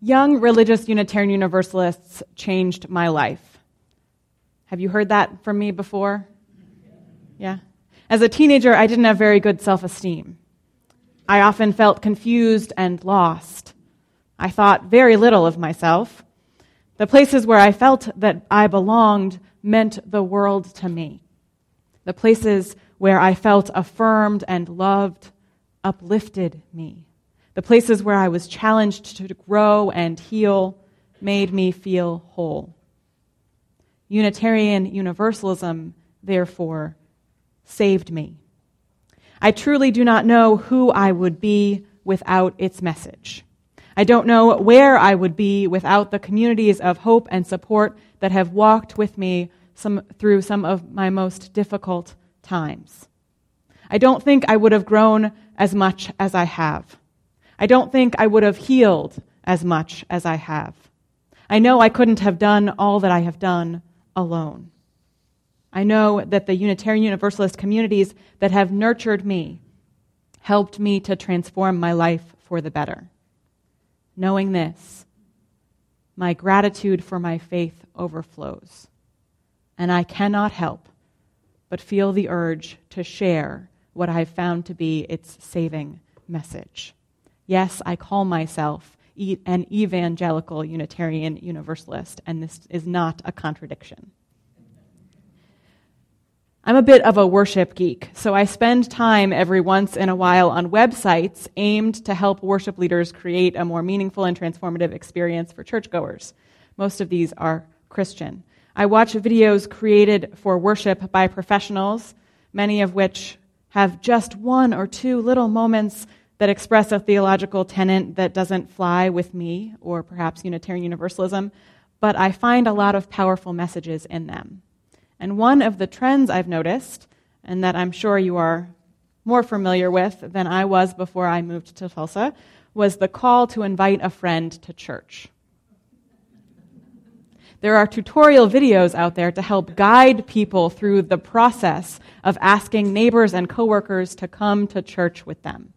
Young religious Unitarian Universalists changed my life. Have you heard that from me before? Yeah? As a teenager, I didn't have very good self esteem. I often felt confused and lost. I thought very little of myself. The places where I felt that I belonged meant the world to me. The places where I felt affirmed and loved uplifted me. The places where I was challenged to grow and heal made me feel whole. Unitarian Universalism, therefore, saved me. I truly do not know who I would be without its message. I don't know where I would be without the communities of hope and support that have walked with me some, through some of my most difficult times. I don't think I would have grown as much as I have. I don't think I would have healed as much as I have. I know I couldn't have done all that I have done alone. I know that the Unitarian Universalist communities that have nurtured me helped me to transform my life for the better. Knowing this, my gratitude for my faith overflows, and I cannot help but feel the urge to share what I've found to be its saving message. Yes, I call myself an evangelical Unitarian Universalist, and this is not a contradiction. I'm a bit of a worship geek, so I spend time every once in a while on websites aimed to help worship leaders create a more meaningful and transformative experience for churchgoers. Most of these are Christian. I watch videos created for worship by professionals, many of which have just one or two little moments that express a theological tenet that doesn't fly with me or perhaps Unitarian Universalism, but I find a lot of powerful messages in them. And one of the trends I've noticed, and that I'm sure you are more familiar with than I was before I moved to Tulsa, was the call to invite a friend to church. There are tutorial videos out there to help guide people through the process of asking neighbors and coworkers to come to church with them.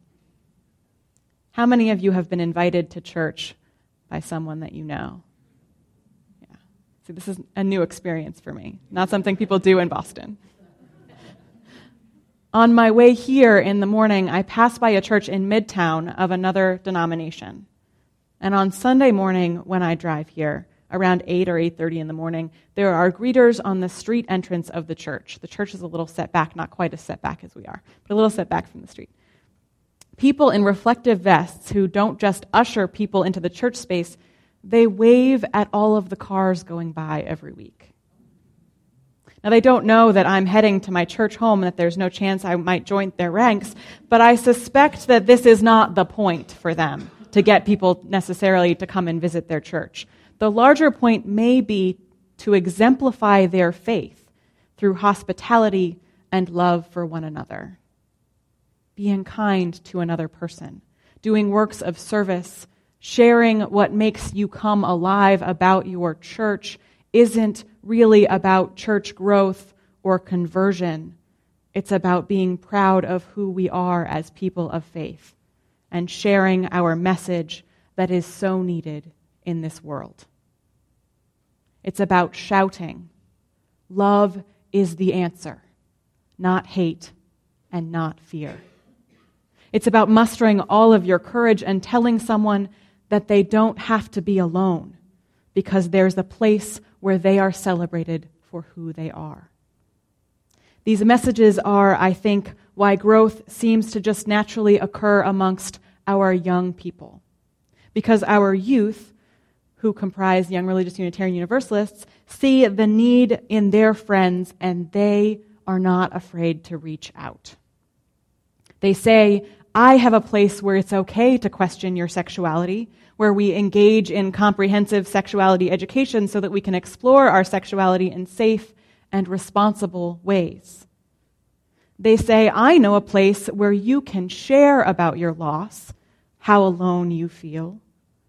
How many of you have been invited to church by someone that you know? Yeah. See, this is a new experience for me, not something people do in Boston. On my way here in the morning, I passed by a church in Midtown of another denomination. And on Sunday morning, when I drive here, around 8 or 8.30 in the morning, there are greeters on the street entrance of the church. The church is a little set back, not quite as set back as we are, but a little set back from the street. People in reflective vests who don't just usher people into the church space, they wave at all of the cars going by every week. Now, they don't know that I'm heading to my church home and that there's no chance I might join their ranks, but I suspect that this is not the point for them to get people necessarily to come and visit their church. The larger point may be to exemplify their faith through hospitality and love for one another. Being kind to another person, doing works of service sharing what makes you come alive about your church isn't really about church growth or conversion. It's about being proud of who we are as people of faith and sharing our message that is so needed in this world. It's about shouting, Love is the answer, not hate and not fear. It's about mustering all of your courage and telling someone that they don't have to be alone because there's a place where they are celebrated for who they are. These messages are, I think, why growth seems to just naturally occur amongst our young people. Because our youth, who comprise young religious Unitarian Universalists, see the need in their friends and they are not afraid to reach out. They say, I have a place where it's okay to question your sexuality, where we engage in comprehensive sexuality education so that we can explore our sexuality in safe and responsible ways. They say, I know a place where you can share about your loss, how alone you feel,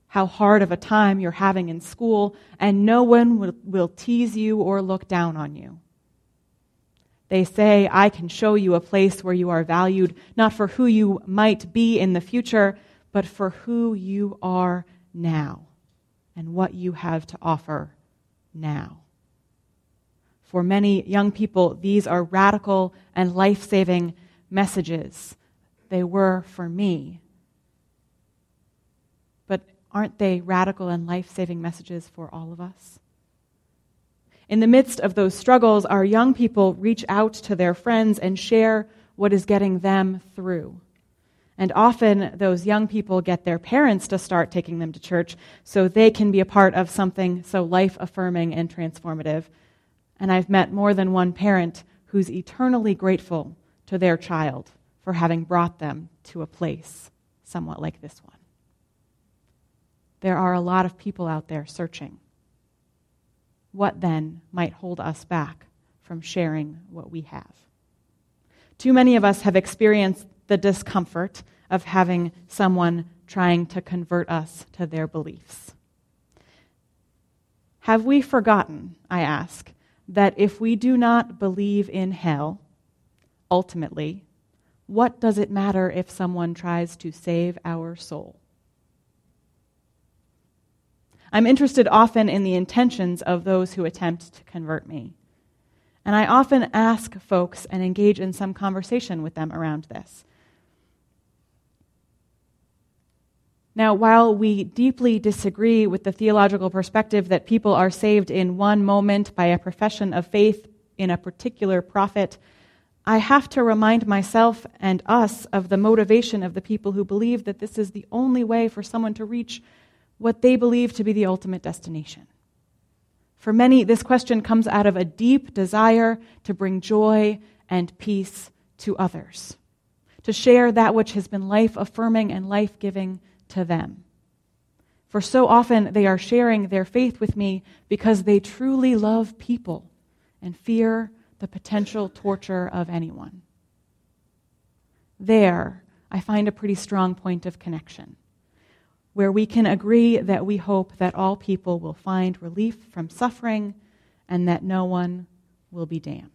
how hard of a time you're having in school, and no one will, will tease you or look down on you. They say, I can show you a place where you are valued, not for who you might be in the future, but for who you are now. and what you have to offer now. For many young people, these are radical and life saving messages. They were for me. But aren't they radical and life saving messages for all of us? In the midst of those struggles, our young people reach out to their friends and share what is getting them through. And often those young people get their parents to start taking them to church so they can be a part of something so life affirming and transformative. And I've met more than one parent who's eternally grateful to their child for having brought them to a place somewhat like this one. There are a lot of people out there searching what then might hold us back from sharing what we have? Too many of us have experienced the discomfort of having someone trying to convert us to their beliefs. Have we forgotten, I ask, that if we do not believe in hell, ultimately, what does it matter if someone tries to save our soul? I'm interested often in the intentions of those who attempt to convert me. And I often ask folks and engage in some conversation with them around this. Now, while we deeply disagree with the theological perspective that people are saved in one moment by a profession of faith in a particular prophet, I have to remind myself and us of the motivation of the people who believe that this is the only way for someone to reach what they believe to be the ultimate destination. For many, this question comes out of a deep desire to bring joy and peace to others, to share that which has been life affirming and life giving to them. For so often they are sharing their faith with me because they truly love people and fear the potential torture of anyone. There, I find a pretty strong point of connection where we can agree that we hope that all people will find relief from suffering and that no one will be damned.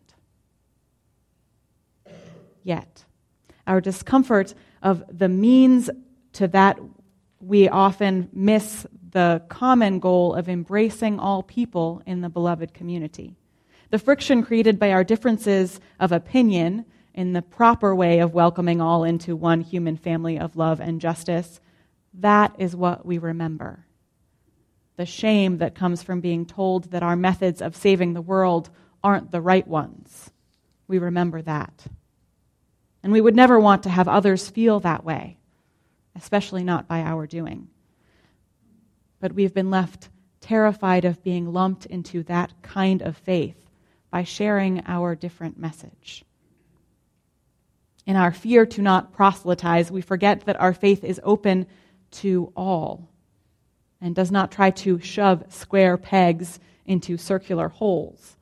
Yet, our discomfort of the means to that, we often miss the common goal of embracing all people in the beloved community. The friction created by our differences of opinion in the proper way of welcoming all into one human family of love and justice that is what we remember. The shame that comes from being told that our methods of saving the world aren't the right ones. We remember that. And we would never want to have others feel that way, especially not by our doing. But we've been left terrified of being lumped into that kind of faith by sharing our different message. In our fear to not proselytize, we forget that our faith is open to all and does not try to shove square pegs into circular holes.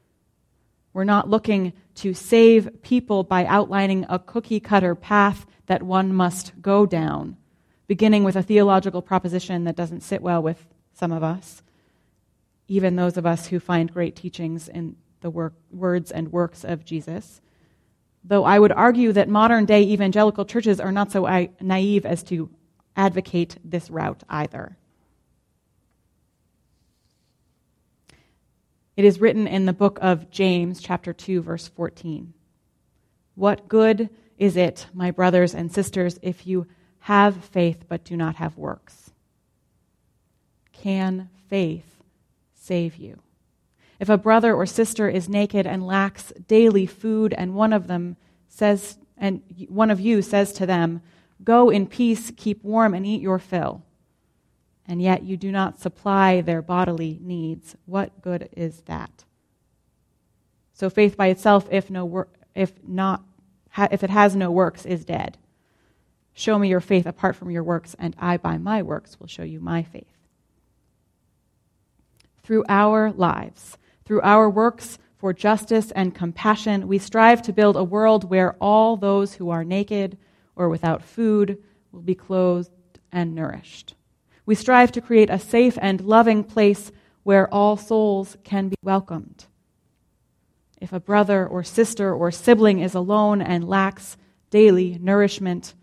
We're not looking to save people by outlining a cookie cutter path that one must go down, beginning with a theological proposition that doesn't sit well with some of us, even those of us who find great teachings in the work, words and works of Jesus. Though I would argue that modern day evangelical churches are not so naive as to advocate this route either. It is written in the book of James, chapter 2, verse 14. What good is it, my brothers and sisters, if you have faith but do not have works? Can faith save you? If a brother or sister is naked and lacks daily food, and one of them says, and one of you says to them, Go in peace, keep warm, and eat your fill. And yet you do not supply their bodily needs. What good is that? So faith by itself, if, no wor- if, not, if it has no works, is dead. Show me your faith apart from your works, and I by my works will show you my faith. Through our lives, through our works for justice and compassion, we strive to build a world where all those who are naked, or without food will be clothed and nourished. We strive to create a safe and loving place where all souls can be welcomed. If a brother or sister or sibling is alone and lacks daily nourishment,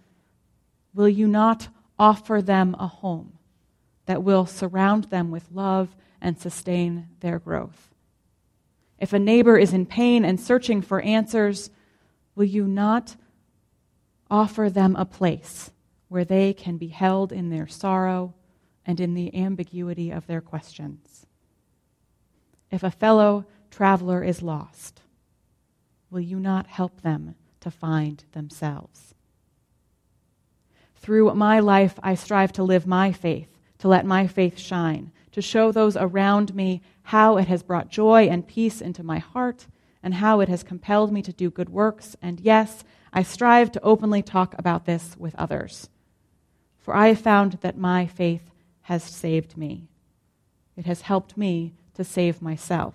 will you not offer them a home that will surround them with love and sustain their growth. If a neighbor is in pain and searching for answers, will you not offer them a place where they can be held in their sorrow and in the ambiguity of their questions? If a fellow traveler is lost, will you not help them to find themselves? Through my life, I strive to live my faith, to let my faith shine, to show those around me how it has brought joy and peace into my heart, and how it has compelled me to do good works. And yes, I strive to openly talk about this with others. For I have found that my faith has saved me. It has helped me to save myself.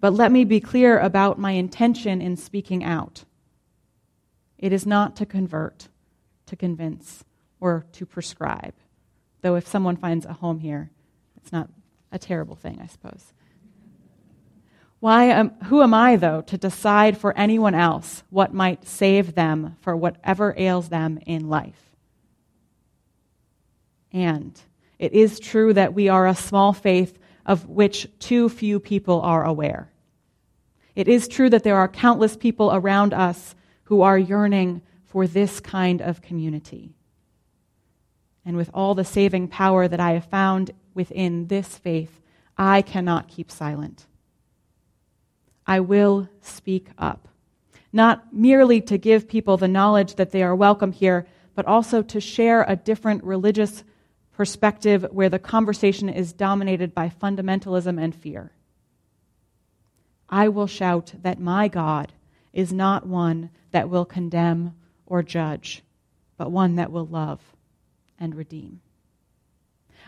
But let me be clear about my intention in speaking out. It is not to convert, to convince, or to prescribe. Though if someone finds a home here, it's not a terrible thing, I suppose. Why am, who am I, though, to decide for anyone else what might save them for whatever ails them in life? And it is true that we are a small faith of which too few people are aware. It is true that there are countless people around us who are yearning for this kind of community. And with all the saving power that I have found within this faith, I cannot keep silent. I will speak up, not merely to give people the knowledge that they are welcome here, but also to share a different religious perspective where the conversation is dominated by fundamentalism and fear. I will shout that my God is not one that will condemn or judge, but one that will love and redeem.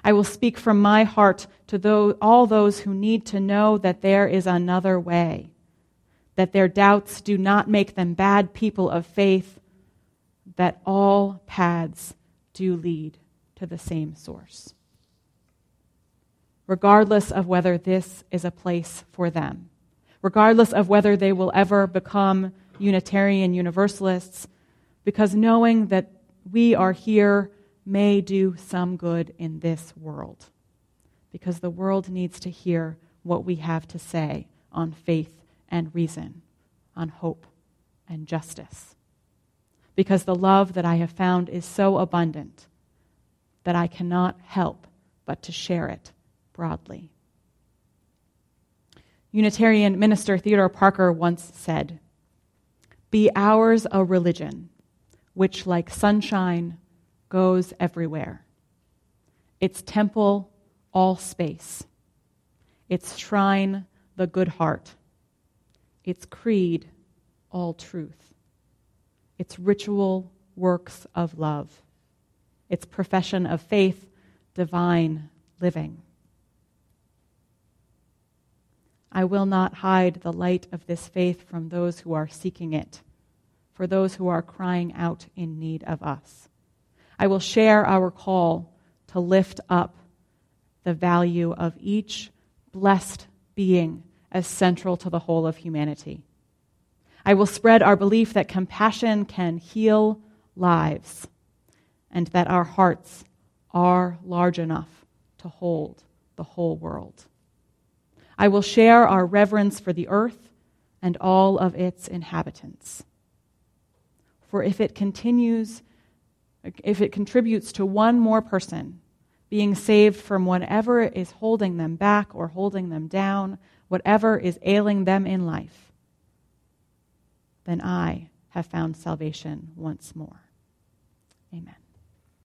I will speak from my heart to those, all those who need to know that there is another way, that their doubts do not make them bad people of faith, that all paths do lead to the same source, regardless of whether this is a place for them, regardless of whether they will ever become Unitarian Universalists, because knowing that we are here may do some good in this world, because the world needs to hear what we have to say on faith and reason, on hope and justice. Because the love that I have found is so abundant that I cannot help but to share it broadly. Unitarian minister Theodore Parker once said, Be ours a religion which, like sunshine, goes everywhere. Its temple, all space. Its shrine, the good heart. Its creed, all truth. Its ritual, works of love its profession of faith, divine living. I will not hide the light of this faith from those who are seeking it, for those who are crying out in need of us. I will share our call to lift up the value of each blessed being as central to the whole of humanity. I will spread our belief that compassion can heal lives and that our hearts are large enough to hold the whole world. I will share our reverence for the earth and all of its inhabitants. For if it continues, if it contributes to one more person being saved from whatever is holding them back or holding them down, whatever is ailing them in life, then I have found salvation once more. Amen.